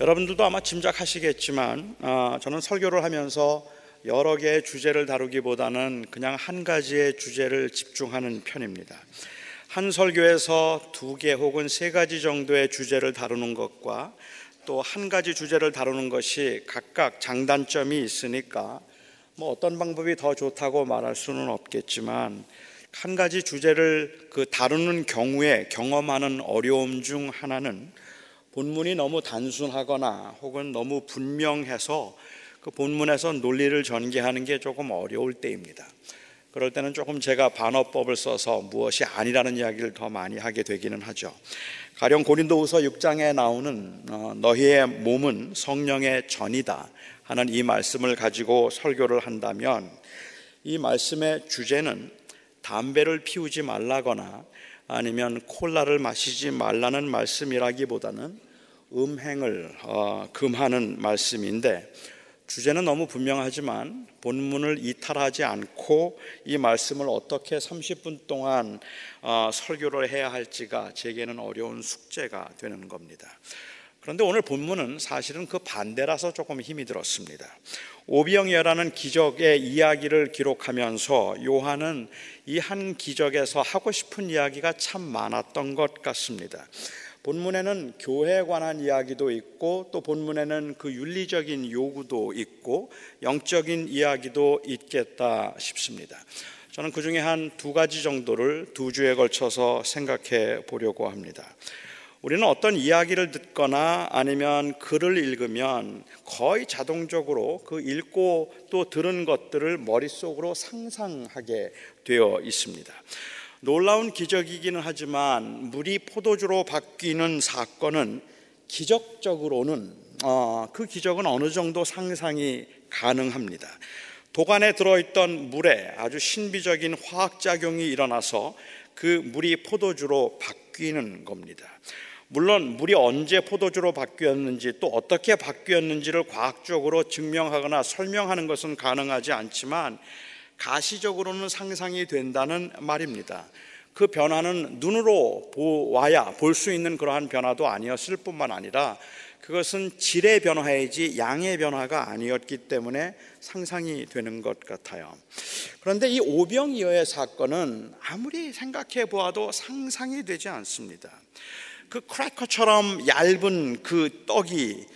여러분들도 아마 짐작하시겠지만 어, 저는 설교를 하면서 여러 개의 주제를 다루기보다는 그냥 한 가지의 주제를 집중하는 편입니다. 한 설교에서 두 개 혹은 세 가지 정도의 주제를 다루는 것과 또 한 가지 주제를 다루는 것이 각각 장단점이 있으니까 뭐 어떤 방법이 더 좋다고 말할 수는 없겠지만 한 가지 주제를 그 다루는 경우에 경험하는 어려움 중 하나는 본문이 너무 단순하거나 혹은 너무 분명해서 그 본문에서 논리를 전개하는 게 조금 어려울 때입니다. 그럴 때는 조금 제가 반어법을 써서 무엇이 아니라는 이야기를 더 많이 하게 되기는 하죠. 가령 고린도후서 6장에 나오는 어, 너희의 몸은 성령의 전이다 하는 이 말씀을 가지고 설교를 한다면 이 말씀의 주제는 담배를 피우지 말라거나 아니면 콜라를 마시지 말라는 말씀이라기보다는 음행을 어, 금하는 말씀인데 주제는 너무 분명하지만 본문을 이탈하지 않고 이 말씀을 어떻게 30분 동안 어, 설교를 해야 할지가 제게는 어려운 숙제가 되는 겁니다. 그런데 오늘 본문은 사실은 그 반대라서 조금 힘이 들었습니다. 오비영이라는 기적의 이야기를 기록하면서 요한은 이 한 기적에서 하고 싶은 이야기가 참 많았던 것 같습니다. 본문에는 교회에 관한 이야기도 있고 또 본문에는 그 윤리적인 요구도 있고 영적인 이야기도 있겠다 싶습니다. 저는 그 중에 한 두 가지 정도를 두 주에 걸쳐서 생각해 보려고 합니다. 우리는 어떤 이야기를 듣거나 아니면 글을 읽으면 거의 자동적으로 그 읽고 또 들은 것들을 머릿속으로 상상하게 되어 있습니다. 놀라운 기적이기는 하지만 물이 포도주로 바뀌는 사건은 기적적으로는 어, 그 기적은 어느 정도 상상이 가능합니다. 도관에 들어있던 물에 아주 신비적인 화학작용이 일어나서 그 물이 포도주로 바뀌는 겁니다. 물론 물이 언제 포도주로 바뀌었는지 또 어떻게 바뀌었는지를 과학적으로 증명하거나 설명하는 것은 가능하지 않지만 가시적으로는 상상이 된다는 말입니다. 그 변화는 눈으로 보아야 볼 수 있는 그러한 변화도 아니었을 뿐만 아니라 그것은 질의 변화이지 양의 변화가 아니었기 때문에 상상이 되는 것 같아요. 그런데 이 오병이어의 사건은 아무리 생각해 보아도 상상이 되지 않습니다. 그 크래커처럼 얇은 그 떡이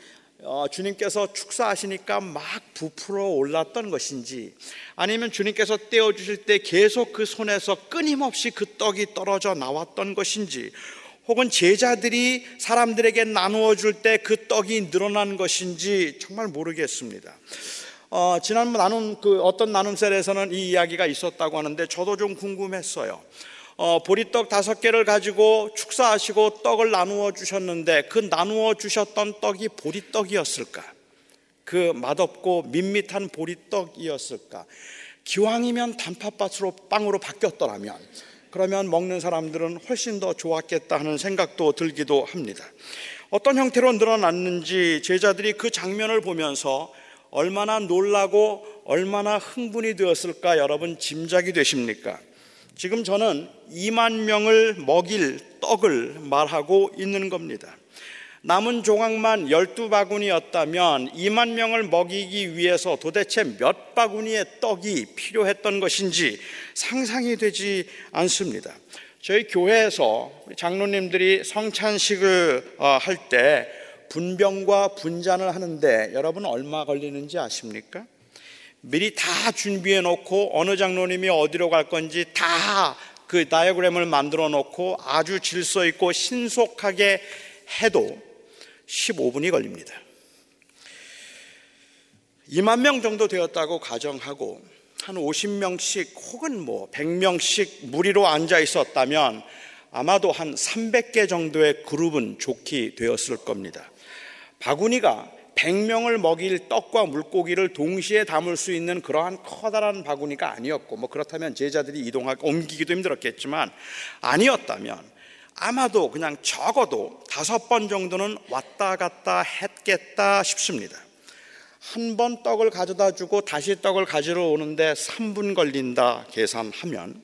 어, 주님께서 축사하시니까 막 부풀어 올랐던 것인지 아니면 주님께서 떼어 주실 때 계속 그 손에서 끊임없이 그 떡이 떨어져 나왔던 것인지 혹은 제자들이 사람들에게 나누어 줄 때 그 떡이 늘어난 것인지 정말 모르겠습니다. 어, 지난 나눔 그 어떤 나눔셀에서는 이 이야기가 있었다고 하는데 저도 좀 궁금했어요. 어, 보리떡 다섯 개를 가지고 축사하시고 떡을 나누어 주셨는데 그 나누어 주셨던 떡이 보리떡이었을까? 그 맛없고 밋밋한 보리떡이었을까? 기왕이면 단팥밭으로 빵으로 바뀌었더라면 그러면 먹는 사람들은 훨씬 더 좋았겠다 하는 생각도 들기도 합니다. 어떤 형태로 늘어났는지 제자들이 그 장면을 보면서 얼마나 놀라고 얼마나 흥분이 되었을까 여러분 짐작이 되십니까? 지금 저는 2만 명을 먹일 떡을 말하고 있는 겁니다. 남은 조각만 12바구니였다면 2만 명을 먹이기 위해서 도대체 몇 바구니의 떡이 필요했던 것인지 상상이 되지 않습니다. 저희 교회에서 장로님들이 성찬식을 어, 할때 분병과 분잔을 하는데 여러분 얼마 걸리는지 아십니까? 미리 다 준비해 놓고 어느 장로님이 어디로 갈 건지 다 그 다이어그램을 만들어 놓고 아주 질서 있고 신속하게 해도 15분이 걸립니다. 2만 명 정도 되었다고 가정하고 한 50명씩 혹은 뭐 100명씩 무리로 앉아 있었다면 아마도 한 300개 정도의 그룹은 좋게 되었을 겁니다. 바구니가 100명을 먹일 떡과 물고기를 동시에 담을 수 있는 그러한 커다란 바구니가 아니었고 뭐 그렇다면 제자들이 이동하고 옮기기도 힘들었겠지만 아니었다면 아마도 그냥 적어도 다섯 번 정도는 왔다 갔다 했겠다 싶습니다. 한 번 떡을 가져다 주고 다시 떡을 가지러 오는데 3분 걸린다 계산하면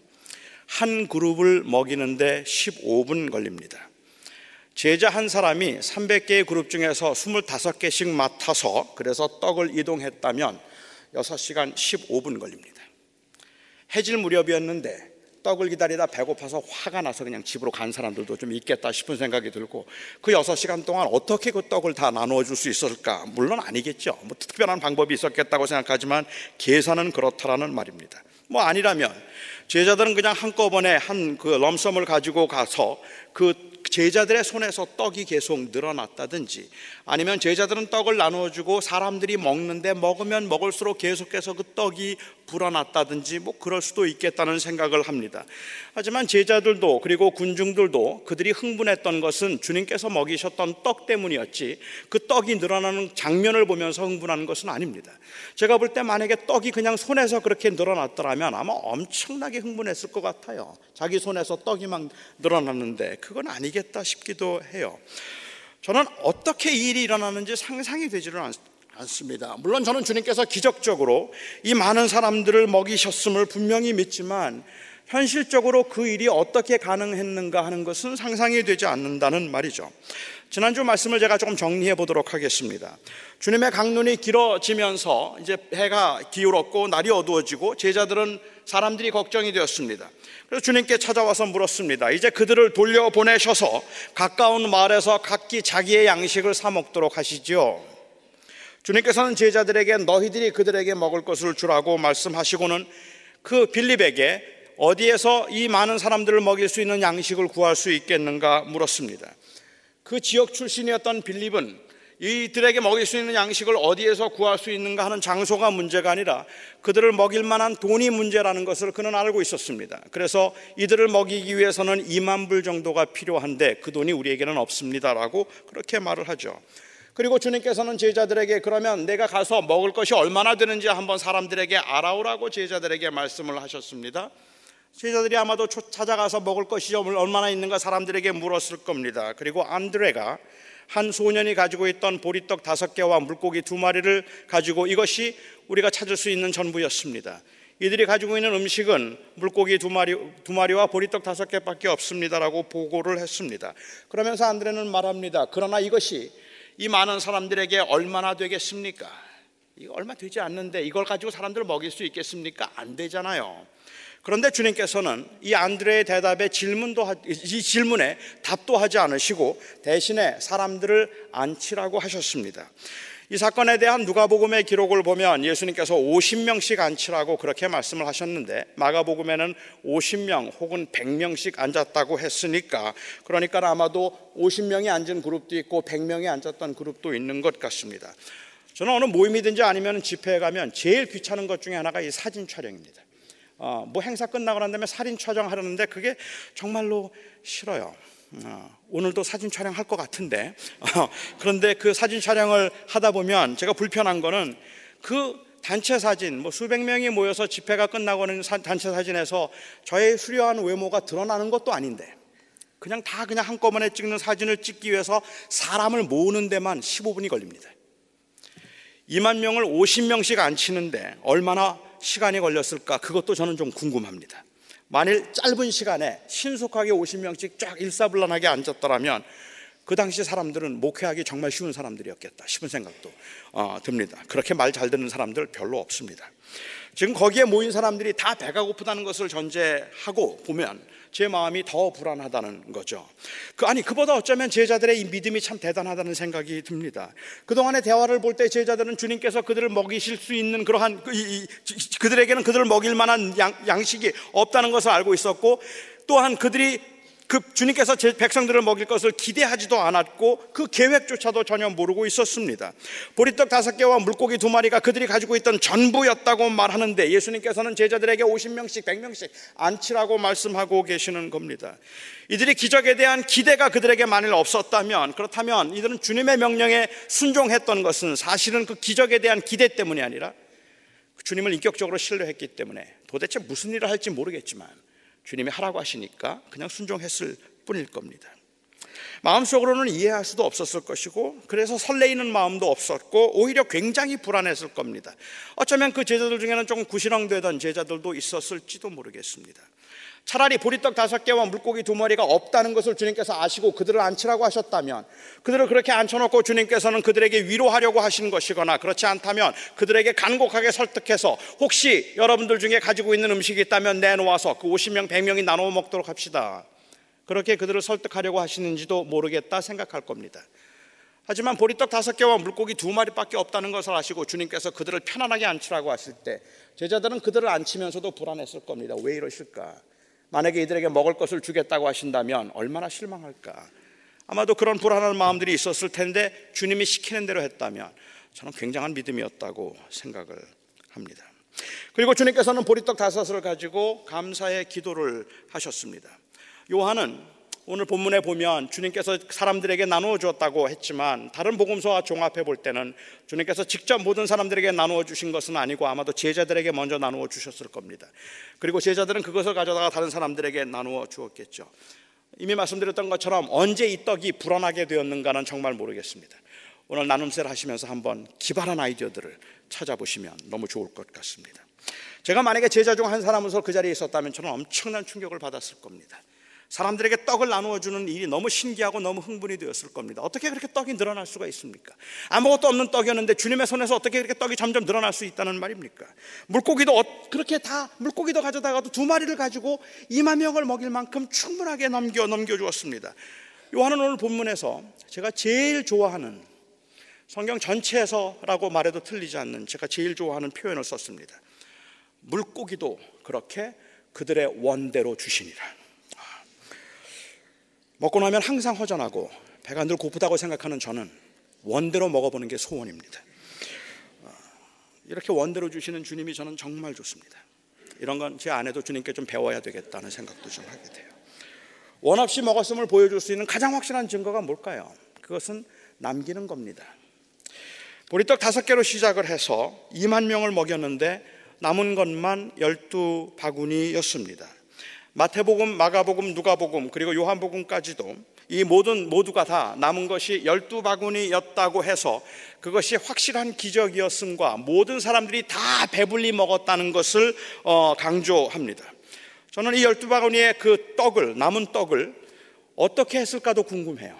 한 그룹을 먹이는데 15분 걸립니다. 제자 한 사람이 300개의 그룹 중에서 25개씩 맡아서 그래서 떡을 이동했다면 6시간 15분 걸립니다. 해질 무렵이었는데 떡을 기다리다 배고파서 화가 나서 그냥 집으로 간 사람들도 좀 있겠다 싶은 생각이 들고 그 6시간 동안 어떻게 그 떡을 다 나누어 줄 수 있을까? 물론 아니겠죠. 뭐 특별한 방법이 있었겠다고 생각하지만 계산은 그렇다라는 말입니다. 뭐 아니라면 제자들은 그냥 한꺼번에 한 그 럼섬을 가지고 가서 그 제자들의 손에서 떡이 계속 늘어났다든지 아니면 제자들은 떡을 나누어 주고 사람들이 먹는데 먹으면 먹을수록 계속해서 그 떡이 불어났다든지 뭐 그럴 수도 있겠다는 생각을 합니다. 하지만 제자들도 그리고 군중들도 그들이 흥분했던 것은 주님께서 먹이셨던 떡 때문이었지 그 떡이 늘어나는 장면을 보면서 흥분하는 것은 아닙니다. 제가 볼 때 만약에 떡이 그냥 손에서 그렇게 늘어났더라면 아마 엄청나게 흥분했을 것 같아요. 자기 손에서 떡이 막 늘어났는데 그건 아니겠다 싶기도 해요. 저는 어떻게 이 일이 일어나는지 상상이 되지를 않습니다. 물론 저는 주님께서 기적적으로 이 많은 사람들을 먹이셨음을 분명히 믿지만 현실적으로 그 일이 어떻게 가능했는가 하는 것은 상상이 되지 않는다는 말이죠. 지난주 말씀을 제가 조금 정리해 보도록 하겠습니다. 주님의 강눈이 길어지면서 이제 해가 기울었고 날이 어두워지고 제자들은 사람들이 걱정이 되었습니다. 그래서 주님께 찾아와서 물었습니다. 이제 그들을 돌려보내셔서 가까운 마을에서 각기 자기의 양식을 사 먹도록 하시지요. 주님께서는 제자들에게 너희들이 그들에게 먹을 것을 주라고 말씀하시고는 그 빌립에게 어디에서 이 많은 사람들을 먹일 수 있는 양식을 구할 수 있겠는가 물었습니다. 그 지역 출신이었던 빌립은 이들에게 먹일 수 있는 양식을 어디에서 구할 수 있는가 하는 장소가 문제가 아니라 그들을 먹일 만한 돈이 문제라는 것을 그는 알고 있었습니다. 그래서 이들을 먹이기 위해서는 2만 불 정도가 필요한데 그 돈이 우리에게는 없습니다라고 그렇게 말을 하죠. 그리고 주님께서는 제자들에게 그러면 내가 가서 먹을 것이 얼마나 되는지 한번 사람들에게 알아오라고 제자들에게 말씀을 하셨습니다. 제자들이 아마도 찾아가서 먹을 것이 얼마나 있는가 사람들에게 물었을 겁니다. 그리고 안드레가 한 소년이 가지고 있던 보리떡 다섯 개와 물고기 두 마리를 가지고 이것이 우리가 찾을 수 있는 전부였습니다. 이들이 가지고 있는 음식은 물고기 두 마리 두 마리와 보리떡 다섯 개밖에 없습니다라고 보고를 했습니다. 그러면서 안드레는 말합니다. 그러나 이것이 이 많은 사람들에게 얼마나 되겠습니까? 이거 얼마 되지 않는데 이걸 가지고 사람들을 먹일 수 있겠습니까? 안 되잖아요. 그런데 주님께서는 이 안드레의 대답에 질문도 이 질문에 답도 하지 않으시고 대신에 사람들을 안치라고 하셨습니다. 이 사건에 대한 누가복음의 기록을 보면 예수님께서 50명씩 앉히라고 그렇게 말씀을 하셨는데 마가복음에는 50명 혹은 100명씩 앉았다고 했으니까 그러니까 아마도 50명이 앉은 그룹도 있고 100명이 앉았던 그룹도 있는 것 같습니다. 저는 어느 모임이든지 아니면 집회에 가면 제일 귀찮은 것 중에 하나가 이 사진 촬영입니다. 어, 뭐 행사 끝나고 난 다음에 사진 촬영하려는데 그게 정말로 싫어요. 어, 오늘도 사진 촬영할 것 같은데 어, 그런데 그 사진 촬영을 하다 보면 제가 불편한 거는 그 단체 사진 뭐 수백 명이 모여서 집회가 끝나고는 단체 사진에서 저의 수려한 외모가 드러나는 것도 아닌데 그냥 다 그냥 한꺼번에 찍는 사진을 찍기 위해서 사람을 모으는 데만 15분이 걸립니다. 2만 명을 50명씩 앉히는데 얼마나 시간이 걸렸을까? 그것도 저는 좀 궁금합니다. 만일 짧은 시간에 신속하게 50명씩 쫙 일사불란하게 앉았더라면 그 당시 사람들은 목회하기 정말 쉬운 사람들이었겠다 싶은 생각도 어, 듭니다. 그렇게 말 잘 듣는 사람들 별로 없습니다. 지금 거기에 모인 사람들이 다 배가 고프다는 것을 전제하고 보면 제 마음이 더 불안하다는 거죠. 그 아니 그보다 어쩌면 제자들의 이 믿음이 참 대단하다는 생각이 듭니다. 그 동안의 대화를 볼 때 제자들은 주님께서 그들을 먹이실 수 있는 그러한 그, 이, 이, 그들에게는 그들을 먹일 만한 양, 양식이 없다는 것을 알고 있었고 또한 그들이 그 주님께서 제 백성들을 먹일 것을 기대하지도 않았고 그 계획조차도 전혀 모르고 있었습니다. 보리떡 다섯 개와 물고기 두 마리가 그들이 가지고 있던 전부였다고 말하는데 예수님께서는 제자들에게 50명씩 100명씩 안치라고 말씀하고 계시는 겁니다. 이들이 기적에 대한 기대가 그들에게 만일 없었다면 그렇다면 이들은 주님의 명령에 순종했던 것은 사실은 그 기적에 대한 기대 때문이 아니라 주님을 인격적으로 신뢰했기 때문에 도대체 무슨 일을 할지 모르겠지만 주님이 하라고 하시니까 그냥 순종했을 뿐일 겁니다. 마음속으로는 이해할 수도 없었을 것이고 그래서 설레이는 마음도 없었고 오히려 굉장히 불안했을 겁니다. 어쩌면 그 제자들 중에는 좀 구시렁되던 제자들도 있었을지도 모르겠습니다. 차라리 보리떡 다섯 개와 물고기 두 마리가 없다는 것을 주님께서 아시고 그들을 앉히라고 하셨다면 그들을 그렇게 앉혀놓고 주님께서는 그들에게 위로하려고 하시는 것이거나 그렇지 않다면 그들에게 간곡하게 설득해서 혹시 여러분들 중에 가지고 있는 음식이 있다면 내놓아서 그 50명, 100명이 나눠 먹도록 합시다. 그렇게 그들을 설득하려고 하시는지도 모르겠다 생각할 겁니다. 하지만 보리떡 다섯 개와 물고기 두 마리밖에 없다는 것을 아시고 주님께서 그들을 편안하게 앉히라고 하실 때 제자들은 그들을 앉히면서도 불안했을 겁니다. 왜 이러실까? 만약에 이들에게 먹을 것을 주겠다고 하신다면 얼마나 실망할까. 아마도 그런 불안한 마음들이 있었을 텐데 주님이 시키는 대로 했다면 저는 굉장한 믿음이었다고 생각을 합니다. 그리고 주님께서는 보리떡 다섯을 가지고 감사의 기도를 하셨습니다. 요한은 오늘 본문에 보면 주님께서 사람들에게 나누어 주었다고 했지만 다른 복음서와 종합해 볼 때는 주님께서 직접 모든 사람들에게 나누어 주신 것은 아니고 아마도 제자들에게 먼저 나누어 주셨을 겁니다. 그리고 제자들은 그것을 가져다가 다른 사람들에게 나누어 주었겠죠. 이미 말씀드렸던 것처럼 언제 이 떡이 불어나게 되었는가는 정말 모르겠습니다. 오늘 나눔세를 하시면서 한번 기발한 아이디어들을 찾아보시면 너무 좋을 것 같습니다. 제가 만약에 제자 중 한 사람으로서 그 자리에 있었다면 저는 엄청난 충격을 받았을 겁니다. 사람들에게 떡을 나누어 주는 일이 너무 신기하고 너무 흥분이 되었을 겁니다. 어떻게 그렇게 떡이 늘어날 수가 있습니까? 아무것도 없는 떡이었는데 주님의 손에서 어떻게 그렇게 떡이 점점 늘어날 수 있다는 말입니까? 물고기도 어, 그렇게 다 물고기도 가져다가도 두 마리를 가지고 2만 명을 먹일 만큼 충분하게 넘겨 넘겨 주었습니다. 요한은 오늘 본문에서 제가 제일 좋아하는 성경 전체에서라고 말해도 틀리지 않는 제가 제일 좋아하는 표현을 썼습니다. 물고기도 그렇게 그들의 원대로 주시니라. 먹고 나면 항상 허전하고 배가 늘 고프다고 생각하는 저는 원대로 먹어보는 게 소원입니다. 어, 이렇게 원대로 주시는 주님이 저는 정말 좋습니다. 이런 건 제 아내도 주님께 좀 배워야 되겠다는 생각도 좀 하게 돼요. 원 없이 먹었음을 보여줄 수 있는 가장 확실한 증거가 뭘까요? 그것은 남기는 겁니다. 보리떡 다섯 개로 시작을 해서 2만 명을 먹였는데 남은 것만 12바구니였습니다. 마태복음, 마가복음, 누가복음 그리고 요한복음까지도 이 모든 모두가 다 남은 것이 열두 바구니였다고 해서 그것이 확실한 기적이었음과 모든 사람들이 다 배불리 먹었다는 것을 어, 강조합니다. 저는 이 열두 바구니의 그 떡을 남은 떡을 어떻게 했을까도 궁금해요.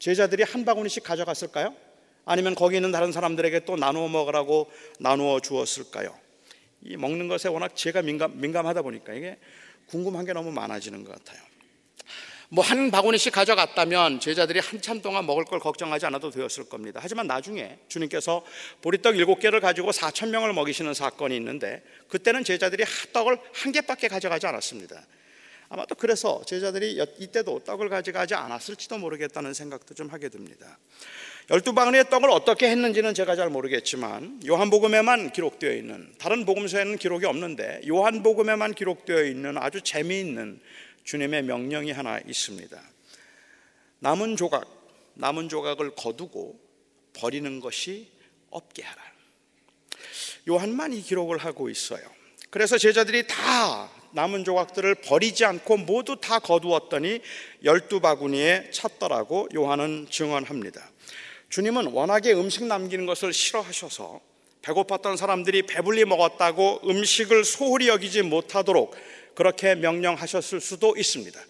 제자들이 한 바구니씩 가져갔을까요? 아니면 거기 있는 다른 사람들에게 또 나누어 먹으라고 나누어 주었을까요? 이 먹는 것에 워낙 제가 민감, 민감하다 보니까 이게 궁금한 게 너무 많아지는 것 같아요. 뭐 한 바구니씩 가져갔다면 제자들이 한참 동안 먹을 걸 걱정하지 않아도 되었을 겁니다. 하지만 나중에 주님께서 보리떡 일곱 개를 가지고 4천 명을 먹이시는 사건이 있는데 그때는 제자들이 떡을 한 개밖에 가져가지 않았습니다. 아마도 그래서 제자들이 이때도 떡을 가져가지 않았을지도 모르겠다는 생각도 좀 하게 됩니다. 열두 바구니의 떡을 어떻게 했는지는 제가 잘 모르겠지만 요한복음에만 기록되어 있는 다른 복음서에는 기록이 없는데 요한복음에만 기록되어 있는 아주 재미있는 주님의 명령이 하나 있습니다. 남은 조각, 남은 조각을 거두고 버리는 것이 없게 하라. 요한만 이 기록을 하고 있어요. 그래서 제자들이 다 남은 조각들을 버리지 않고 모두 다 거두었더니 열두 바구니에 찼더라고 요한은 증언합니다. 주님은 워낙에 음식 남기는 것을 싫어하셔서 배고팠던 사람들이 배불리 먹었다고 음식을 소홀히 여기지 못하도록 그렇게 명령하셨을 수도 있습니다.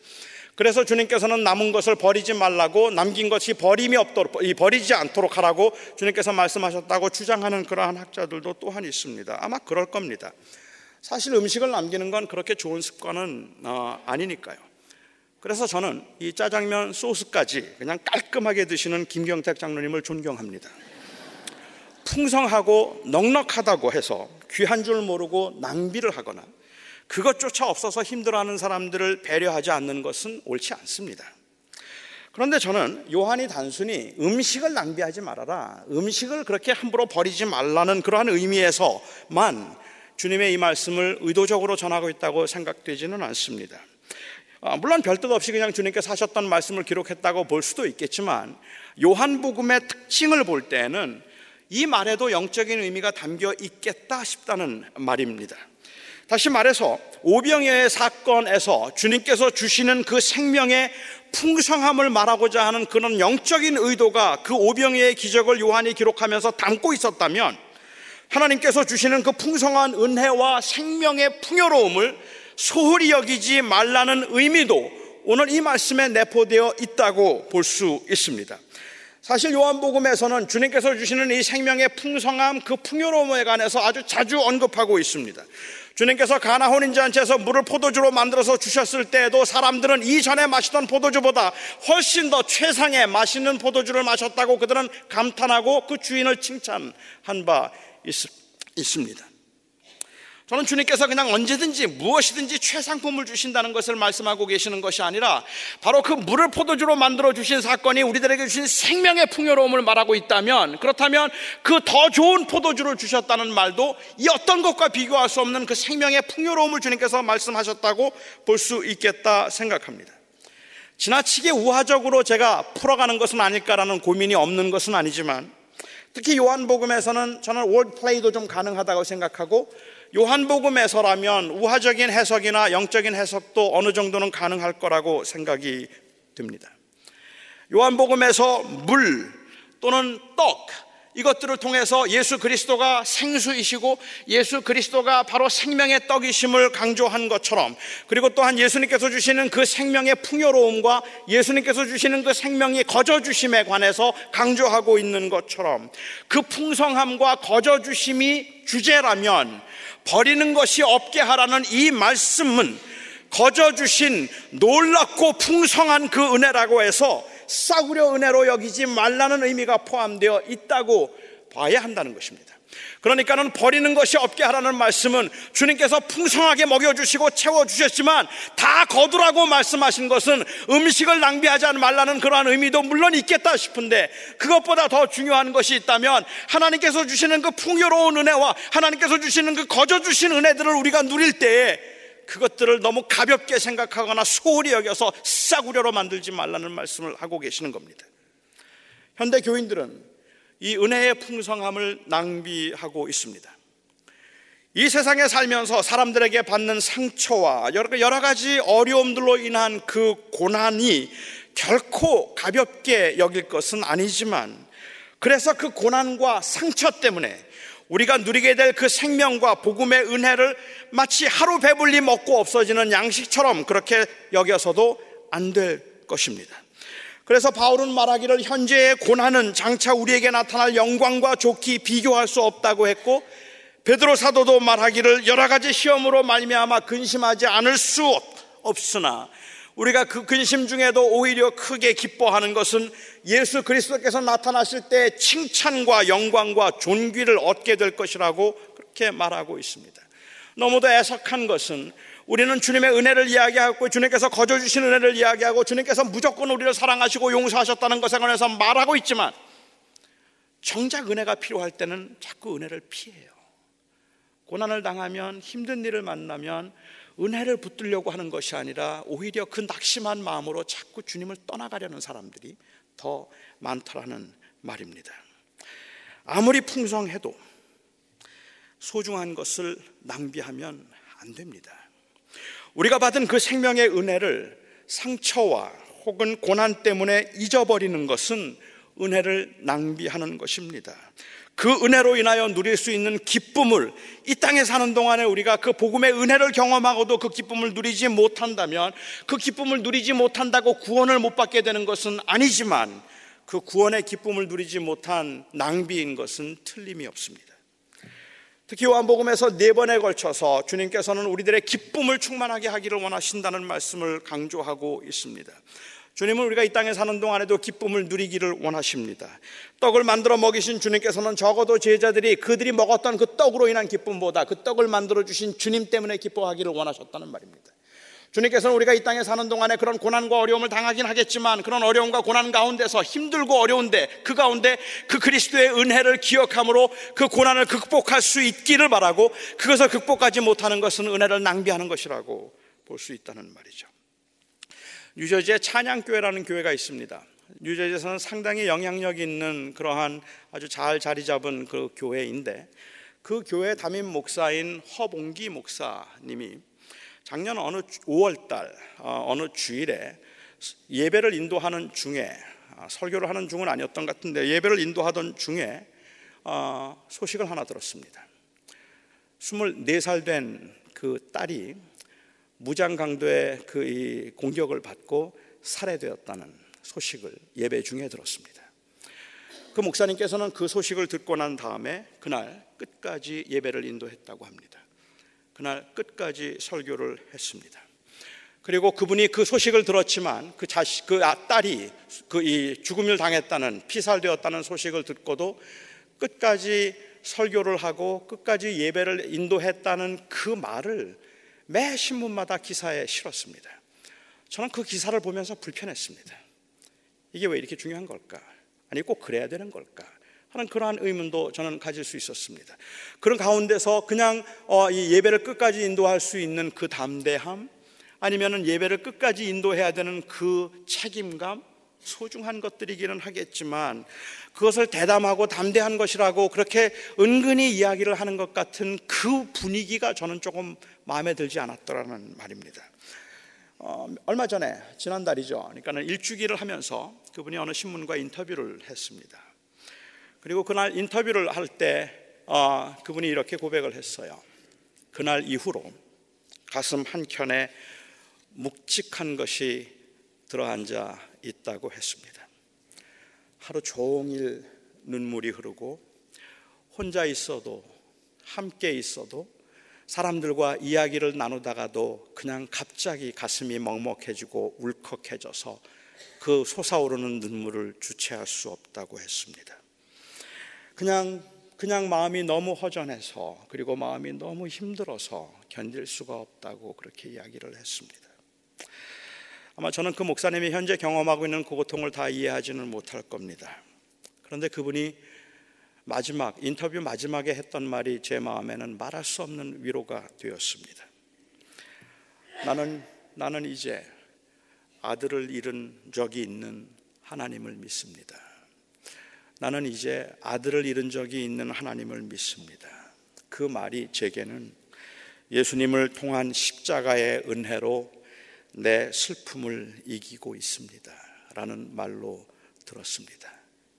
그래서 주님께서는 남은 것을 버리지 말라고 남긴 것이 버림이 없도록 버리지 않도록 하라고 주님께서 말씀하셨다고 주장하는 그러한 학자들도 또한 있습니다. 아마 그럴 겁니다. 사실 음식을 남기는 건 그렇게 좋은 습관은 어, 아니니까요. 그래서 저는 이 짜장면 소스까지 그냥 깔끔하게 드시는 김경택 장로님을 존경합니다. 풍성하고 넉넉하다고 해서 귀한 줄 모르고 낭비를 하거나 그것조차 없어서 힘들어하는 사람들을 배려하지 않는 것은 옳지 않습니다. 그런데 저는 요한이 단순히 음식을 낭비하지 말아라, 음식을 그렇게 함부로 버리지 말라는 그러한 의미에서만 주님의 이 말씀을 의도적으로 전하고 있다고 생각되지는 않습니다. 아, 물론 별뜻 없이 그냥 주님께서 하셨던 말씀을 기록했다고 볼 수도 있겠지만 요한복음의 특징을 볼 때는 이 말에도 영적인 의미가 담겨 있겠다 싶다는 말입니다. 다시 말해서 오병이어의 사건에서 주님께서 주시는 그 생명의 풍성함을 말하고자 하는 그런 영적인 의도가 그 오병이어의 기적을 요한이 기록하면서 담고 있었다면 하나님께서 주시는 그 풍성한 은혜와 생명의 풍요로움을 소홀히 여기지 말라는 의미도 오늘 이 말씀에 내포되어 있다고 볼 수 있습니다. 사실 요한복음에서는 주님께서 주시는 이 생명의 풍성함, 그 풍요로움에 관해서 아주 자주 언급하고 있습니다. 주님께서 가나 혼인잔치에서 물을 포도주로 만들어서 주셨을 때에도 사람들은 이전에 마시던 포도주보다 훨씬 더 최상의 맛있는 포도주를 마셨다고 그들은 감탄하고 그 주인을 칭찬한 바 있, 있습니다. 저는 주님께서 그냥 언제든지 무엇이든지 최상품을 주신다는 것을 말씀하고 계시는 것이 아니라 바로 그 물을 포도주로 만들어 주신 사건이 우리들에게 주신 생명의 풍요로움을 말하고 있다면 그렇다면 그 더 좋은 포도주를 주셨다는 말도 이 어떤 것과 비교할 수 없는 그 생명의 풍요로움을 주님께서 말씀하셨다고 볼 수 있겠다 생각합니다. 지나치게 우화적으로 제가 풀어가는 것은 아닐까라는 고민이 없는 것은 아니지만 특히 요한복음에서는 저는 월플레이도 좀 가능하다고 생각하고 요한복음에서라면 우화적인 해석이나 영적인 해석도 어느 정도는 가능할 거라고 생각이 듭니다. 요한복음에서 물 또는 떡 이것들을 통해서 예수 그리스도가 생수이시고 예수 그리스도가 바로 생명의 떡이심을 강조한 것처럼 그리고 또한 예수님께서 주시는 그 생명의 풍요로움과 예수님께서 주시는 그 생명의 거저주심에 관해서 강조하고 있는 것처럼 그 풍성함과 거저주심이 주제라면 버리는 것이 없게 하라는 이 말씀은 거저주신 놀랍고 풍성한 그 은혜라고 해서 싸구려 은혜로 여기지 말라는 의미가 포함되어 있다고 봐야 한다는 것입니다. 그러니까는 버리는 것이 없게 하라는 말씀은 주님께서 풍성하게 먹여주시고 채워주셨지만 다 거두라고 말씀하신 것은 음식을 낭비하지 말라는 그러한 의미도 물론 있겠다 싶은데 그것보다 더 중요한 것이 있다면 하나님께서 주시는 그 풍요로운 은혜와 하나님께서 주시는 그 거저 주신 은혜들을 우리가 누릴 때에 그것들을 너무 가볍게 생각하거나 소홀히 여겨서 싸구려로 만들지 말라는 말씀을 하고 계시는 겁니다. 현대 교인들은 이 은혜의 풍성함을 낭비하고 있습니다. 이 세상에 살면서 사람들에게 받는 상처와 여러 가지 어려움들로 인한 그 고난이 결코 가볍게 여길 것은 아니지만 그래서 그 고난과 상처 때문에 우리가 누리게 될 그 생명과 복음의 은혜를 마치 하루 배불리 먹고 없어지는 양식처럼 그렇게 여겨서도 안 될 것입니다. 그래서 바울은 말하기를 현재의 고난은 장차 우리에게 나타날 영광과 좋기 비교할 수 없다고 했고 베드로 사도도 말하기를 여러 가지 시험으로 말미암아 근심하지 않을 수 없으나 우리가 그 근심 중에도 오히려 크게 기뻐하는 것은 예수 그리스도께서 나타나실 때 칭찬과 영광과 존귀를 얻게 될 것이라고 그렇게 말하고 있습니다. 너무도 애석한 것은 우리는 주님의 은혜를 이야기하고 주님께서 거저 주신 은혜를 이야기하고 주님께서 무조건 우리를 사랑하시고 용서하셨다는 것에 관해서 말하고 있지만 정작 은혜가 필요할 때는 자꾸 은혜를 피해요. 고난을 당하면 힘든 일을 만나면 은혜를 붙들려고 하는 것이 아니라 오히려 그 낙심한 마음으로 자꾸 주님을 떠나가려는 사람들이 더 많다라는 말입니다. 아무리 풍성해도 소중한 것을 낭비하면 안 됩니다. 우리가 받은 그 생명의 은혜를 상처와 혹은 고난 때문에 잊어버리는 것은 은혜를 낭비하는 것입니다. 그 은혜로 인하여 누릴 수 있는 기쁨을 이 땅에 사는 동안에 우리가 그 복음의 은혜를 경험하고도 그 기쁨을 누리지 못한다면 그 기쁨을 누리지 못한다고 구원을 못 받게 되는 것은 아니지만 그 구원의 기쁨을 누리지 못한 낭비인 것은 틀림이 없습니다. 특히 요한복음에서 네 번에 걸쳐서 주님께서는 우리들의 기쁨을 충만하게 하기를 원하신다는 말씀을 강조하고 있습니다. 주님은 우리가 이 땅에 사는 동안에도 기쁨을 누리기를 원하십니다. 떡을 만들어 먹이신 주님께서는 적어도 제자들이 그들이 먹었던 그 떡으로 인한 기쁨보다 그 떡을 만들어 주신 주님 때문에 기뻐하기를 원하셨다는 말입니다. 주님께서는 우리가 이 땅에 사는 동안에 그런 고난과 어려움을 당하긴 하겠지만 그런 어려움과 고난 가운데서 힘들고 어려운데 그 가운데 그 그리스도의 은혜를 기억함으로 그 고난을 극복할 수 있기를 바라고 그것을 극복하지 못하는 것은 은혜를 낭비하는 것이라고 볼 수 있다는 말이죠. 뉴저지에 찬양교회라는 교회가 있습니다. 뉴저지에서는 상당히 영향력 있는 그러한 아주 잘 자리 잡은 그 교회인데 그 교회 담임 목사인 허봉기 목사님이 작년 어느 5월달 어, 어느 주일에 예배를 인도하는 중에 아, 설교를 하는 중은 아니었던 것 같은데 예배를 인도하던 중에 어, 소식을 하나 들었습니다. 24살 된 그 딸이 무장 강도의 그 공격을 받고 살해되었다는 소식을 예배 중에 들었습니다. 그 목사님께서는 그 소식을 듣고 난 다음에 그날 끝까지 예배를 인도했다고 합니다. 그날 끝까지 설교를 했습니다. 그리고 그분이 그 소식을 들었지만 그 자식 그 아, 딸이 그 이 죽음을 당했다는 피살되었다는 소식을 듣고도 끝까지 설교를 하고 끝까지 예배를 인도했다는 그 말을 매 신문마다 기사에 실었습니다. 저는 그 기사를 보면서 불편했습니다. 이게 왜 이렇게 중요한 걸까? 아니 꼭 그래야 되는 걸까? 하는 그러한 의문도 저는 가질 수 있었습니다. 그런 가운데서 그냥 어, 이 예배를 끝까지 인도할 수 있는 그 담대함, 아니면은 예배를 끝까지 인도해야 되는 그 책임감, 소중한 것들이기는 하겠지만 그것을 대담하고 담대한 것이라고 그렇게 은근히 이야기를 하는 것 같은 그 분위기가 저는 조금 마음에 들지 않았더라는 말입니다. 어, 얼마 전에 지난달이죠. 그러니까는 일주기를 하면서 그분이 어느 신문과 인터뷰를 했습니다. 그리고 그날 인터뷰를 할때 어, 그분이 이렇게 고백을 했어요. 그날 이후로 가슴 한 켠에 묵직한 것이 들어앉아 있다고 했습니다. 하루 종일 눈물이 흐르고 혼자 있어도 함께 있어도 사람들과 이야기를 나누다가도 그냥 갑자기 가슴이 먹먹해지고 울컥해져서 그 솟아오르는 눈물을 주체할 수 없다고 했습니다. 그냥 그냥 마음이 너무 허전해서 그리고 마음이 너무 힘들어서 견딜 수가 없다고 그렇게 이야기를 했습니다. 아마 저는 그 목사님이 현재 경험하고 있는 그 고통을 다 이해하지는 못할 겁니다. 그런데 그분이 마지막 인터뷰 마지막에 했던 말이 제 마음에는 말할 수 없는 위로가 되었습니다. 나는 나는 이제 아들을 잃은 적이 있는 하나님을 믿습니다. 나는 이제 아들을 잃은 적이 있는 하나님을 믿습니다. 그 말이 제게는 예수님을 통한 십자가의 은혜로 내 슬픔을 이기고 있습니다. 라는 말로 들었습니다.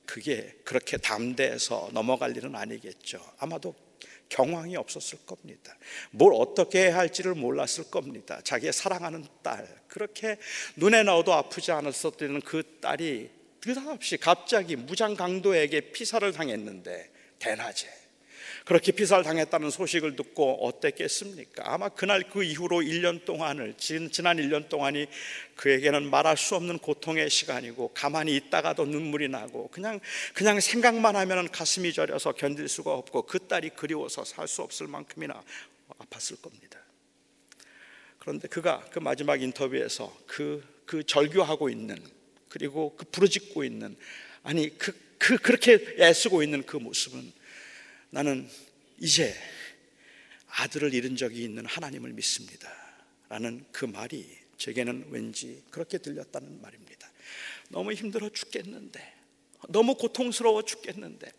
그게 그렇게 담대해서 넘어갈 일은 아니겠죠. 아마도 경황이 없었을 겁니다. 뭘 어떻게 해야 할지를 몰랐을 겁니다. 자기의 사랑하는 딸, 그렇게 눈에 넣어도 아프지 않았었던 그 딸이 느닷없이 갑자기 무장 강도에게 피살을 당했는데 대낮에 그렇게 피살 당했다는 소식을 듣고 어땠겠습니까? 아마 그날 그 이후로 1년 동안을 지난 1년 동안이 그에게는 말할 수 없는 고통의 시간이고 가만히 있다가도 눈물이 나고 그냥 그냥 생각만 하면 가슴이 저려서 견딜 수가 없고 그 딸이 그리워서 살 수 없을 만큼이나 아팠을 겁니다. 그런데 그가 그 마지막 인터뷰에서 그, 그 절규하고 있는 그리고 그 부르짖고 있는 아니 그, 그 그렇게 애쓰고 있는 그 모습은 나는 이제 아들을 잃은 적이 있는 하나님을 믿습니다. 라는 그 말이 제게는 왠지 그렇게 들렸다는 말입니다. 너무 힘들어 죽겠는데, 너무 고통스러워 죽겠는데,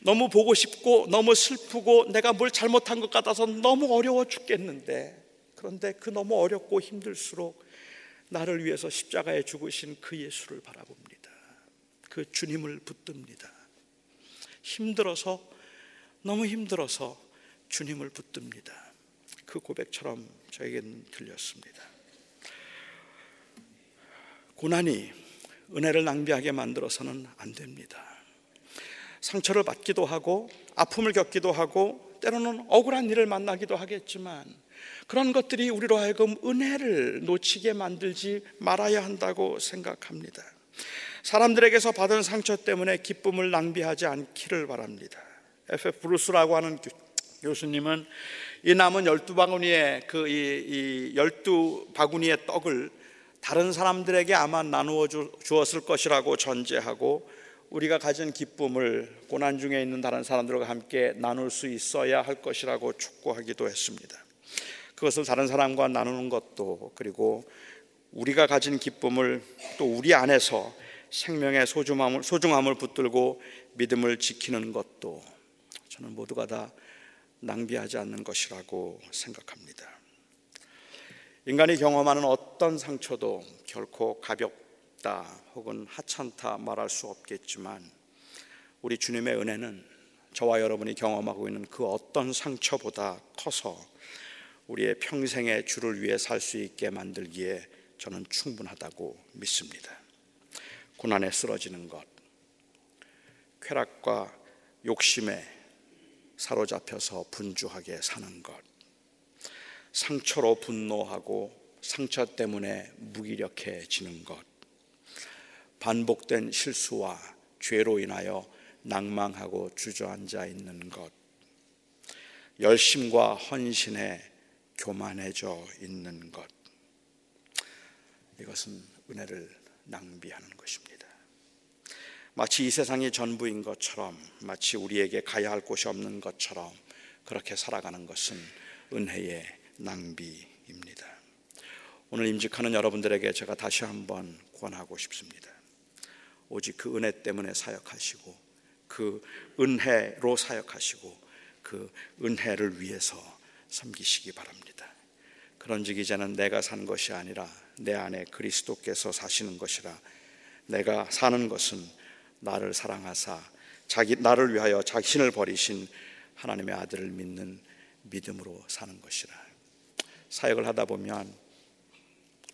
너무 보고 싶고, 너무 슬프고, 내가 뭘 잘못한 것 같아서 너무 어려워 죽겠는데, 그런데 그 너무 어렵고 힘들수록 나를 위해서 십자가에 죽으신 그 예수를 바라봅니다. 그 주님을 붙듭니다. 힘들어서 너무 힘들어서 주님을 붙듭니다. 그 고백처럼 저에겐 들렸습니다. 고난이 은혜를 낭비하게 만들어서는 안 됩니다. 상처를 받기도 하고 아픔을 겪기도 하고 때로는 억울한 일을 만나기도 하겠지만 그런 것들이 우리로 하여금 은혜를 놓치게 만들지 말아야 한다고 생각합니다. 사람들에게서 받은 상처 때문에 기쁨을 낭비하지 않기를 바랍니다. F.F. 브루스라고 하는 교수님은 이 남은 열두 바구니의 그이 열두 바구니의 떡을 다른 사람들에게 아마 나누어 주 었을 것이라고 전제하고 우리가 가진 기쁨을 고난 중에 있는 다른 사람들과 함께 나눌 수 있어야 할 것이라고 촉구하기도 했습니다. 그것을 다른 사람과 나누는 것도 그리고 우리가 가진 기쁨을 또 우리 안에서 생명의 소중함을, 소중함을 붙들고 믿음을 지키는 것도 저는 모두가 다 낭비하지 않는 것이라고 생각합니다. 인간이 경험하는 어떤 상처도 결코 가볍다 혹은 하찮다 말할 수 없겠지만 우리 주님의 은혜는 저와 여러분이 경험하고 있는 그 어떤 상처보다 커서 우리의 평생의 주를 위해 살 수 있게 만들기에 저는 충분하다고 믿습니다. 고난에 쓰러지는 것, 쾌락과 욕심에 사로잡혀서 분주하게 사는 것, 상처로 분노하고 상처 때문에 무기력해지는 것, 반복된 실수와 죄로 인하여 낭망하고 주저앉아 있는 것, 열심과 헌신에 교만해져 있는 것, 이것은 은혜를 낭비하는 것입니다. 마치 이 세상이 전부인 것처럼, 마치 우리에게 가야 할 곳이 없는 것처럼 그렇게 살아가는 것은 은혜의 낭비입니다. 오늘 임직하는 여러분들에게 제가 다시 한번 권하고 싶습니다. 오직 그 은혜 때문에 사역하시고, 그 은혜로 사역하시고, 그 은혜를 위해서 섬기시기 바랍니다. 그런즉 이제는 내가 산 것이 아니라 내 안에 그리스도께서 사시는 것이라 내가 사는 것은 나를 사랑하사 자기 나를 위하여 자신을 버리신 하나님의 아들을 믿는 믿음으로 사는 것이라. 사역을 하다 보면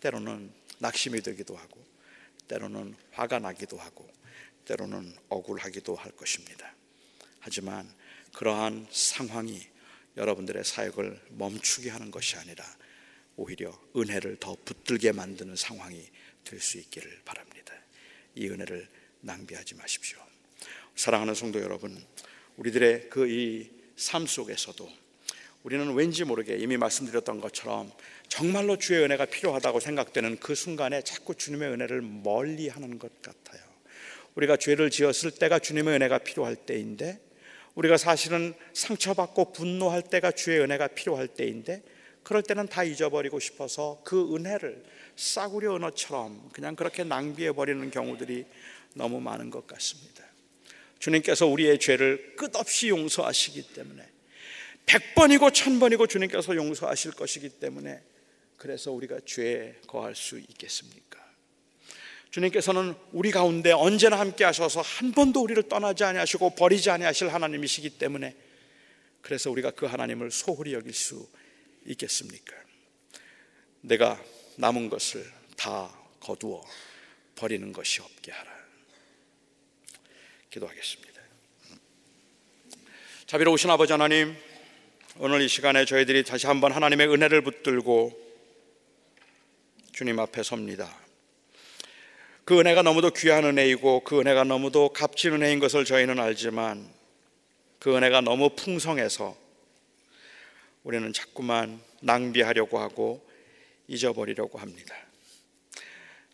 때로는 낙심이 되기도 하고 때로는 화가 나기도 하고 때로는 억울하기도 할 것입니다. 하지만 그러한 상황이 여러분들의 사역을 멈추게 하는 것이 아니라 오히려 은혜를 더 붙들게 만드는 상황이 될 수 있기를 바랍니다. 이 은혜를 낭비하지 마십시오. 사랑하는 성도 여러분, 우리들의 그 이 삶 속에서도 우리는 왠지 모르게 이미 말씀드렸던 것처럼 정말로 주의 은혜가 필요하다고 생각되는 그 순간에 자꾸 주님의 은혜를 멀리 하는 것 같아요. 우리가 죄를 지었을 때가 주님의 은혜가 필요할 때인데 우리가 사실은 상처받고 분노할 때가 주의 은혜가 필요할 때인데 그럴 때는 다 잊어버리고 싶어서 그 은혜를 싸구려 언어처럼 그냥 그렇게 낭비해 버리는 경우들이 너무 많은 것 같습니다. 주님께서 우리의 죄를 끝없이 용서하시기 때문에 백번이고 천번이고 주님께서 용서하실 것이기 때문에 그래서 우리가 죄에 거할 수 있겠습니까? 주님께서는 우리 가운데 언제나 함께 하셔서 한 번도 우리를 떠나지 아니하시고 버리지 아니하실 하나님이시기 때문에 그래서 우리가 그 하나님을 소홀히 여길 수 있겠습니까? 내가 남은 것을 다 거두어 버리는 것이 없게 하라. 기도하겠습니다. 자비로우신 아버지 하나님, 오늘 이 시간에 저희들이 다시 한번 하나님의 은혜를 붙들고 주님 앞에 섭니다. 그 은혜가 너무도 귀한 은혜이고 그 은혜가 너무도 값진 은혜인 것을 저희는 알지만 그 은혜가 너무 풍성해서 우리는 자꾸만 낭비하려고 하고 잊어버리려고 합니다.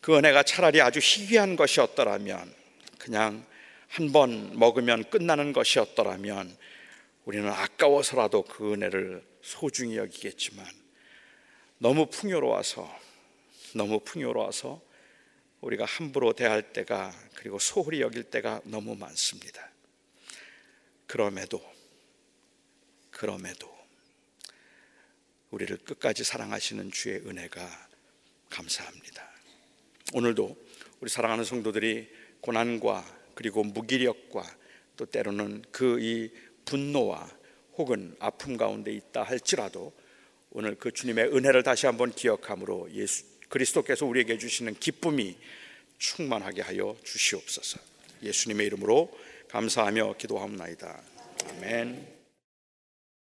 그 은혜가 차라리 아주 희귀한 것이었더라면 그냥 한 번 먹으면 끝나는 것이었더라면 우리는 아까워서라도 그 은혜를 소중히 여기겠지만 너무 풍요로워서 너무 풍요로워서 우리가 함부로 대할 때가 그리고 소홀히 여길 때가 너무 많습니다. 그럼에도 그럼에도 우리를 끝까지 사랑하시는 주의 은혜가 감사합니다. 오늘도 우리 사랑하는 성도들이 고난과 그리고 무기력과 또 때로는 그 이 분노와 혹은 아픔 가운데 있다 할지라도 오늘 그 주님의 은혜를 다시 한번 기억함으로 예수 그리스도께서 우리에게 주시는 기쁨이 충만하게 하여 주시옵소서. 예수님의 이름으로 감사하며 기도합니다. 아멘.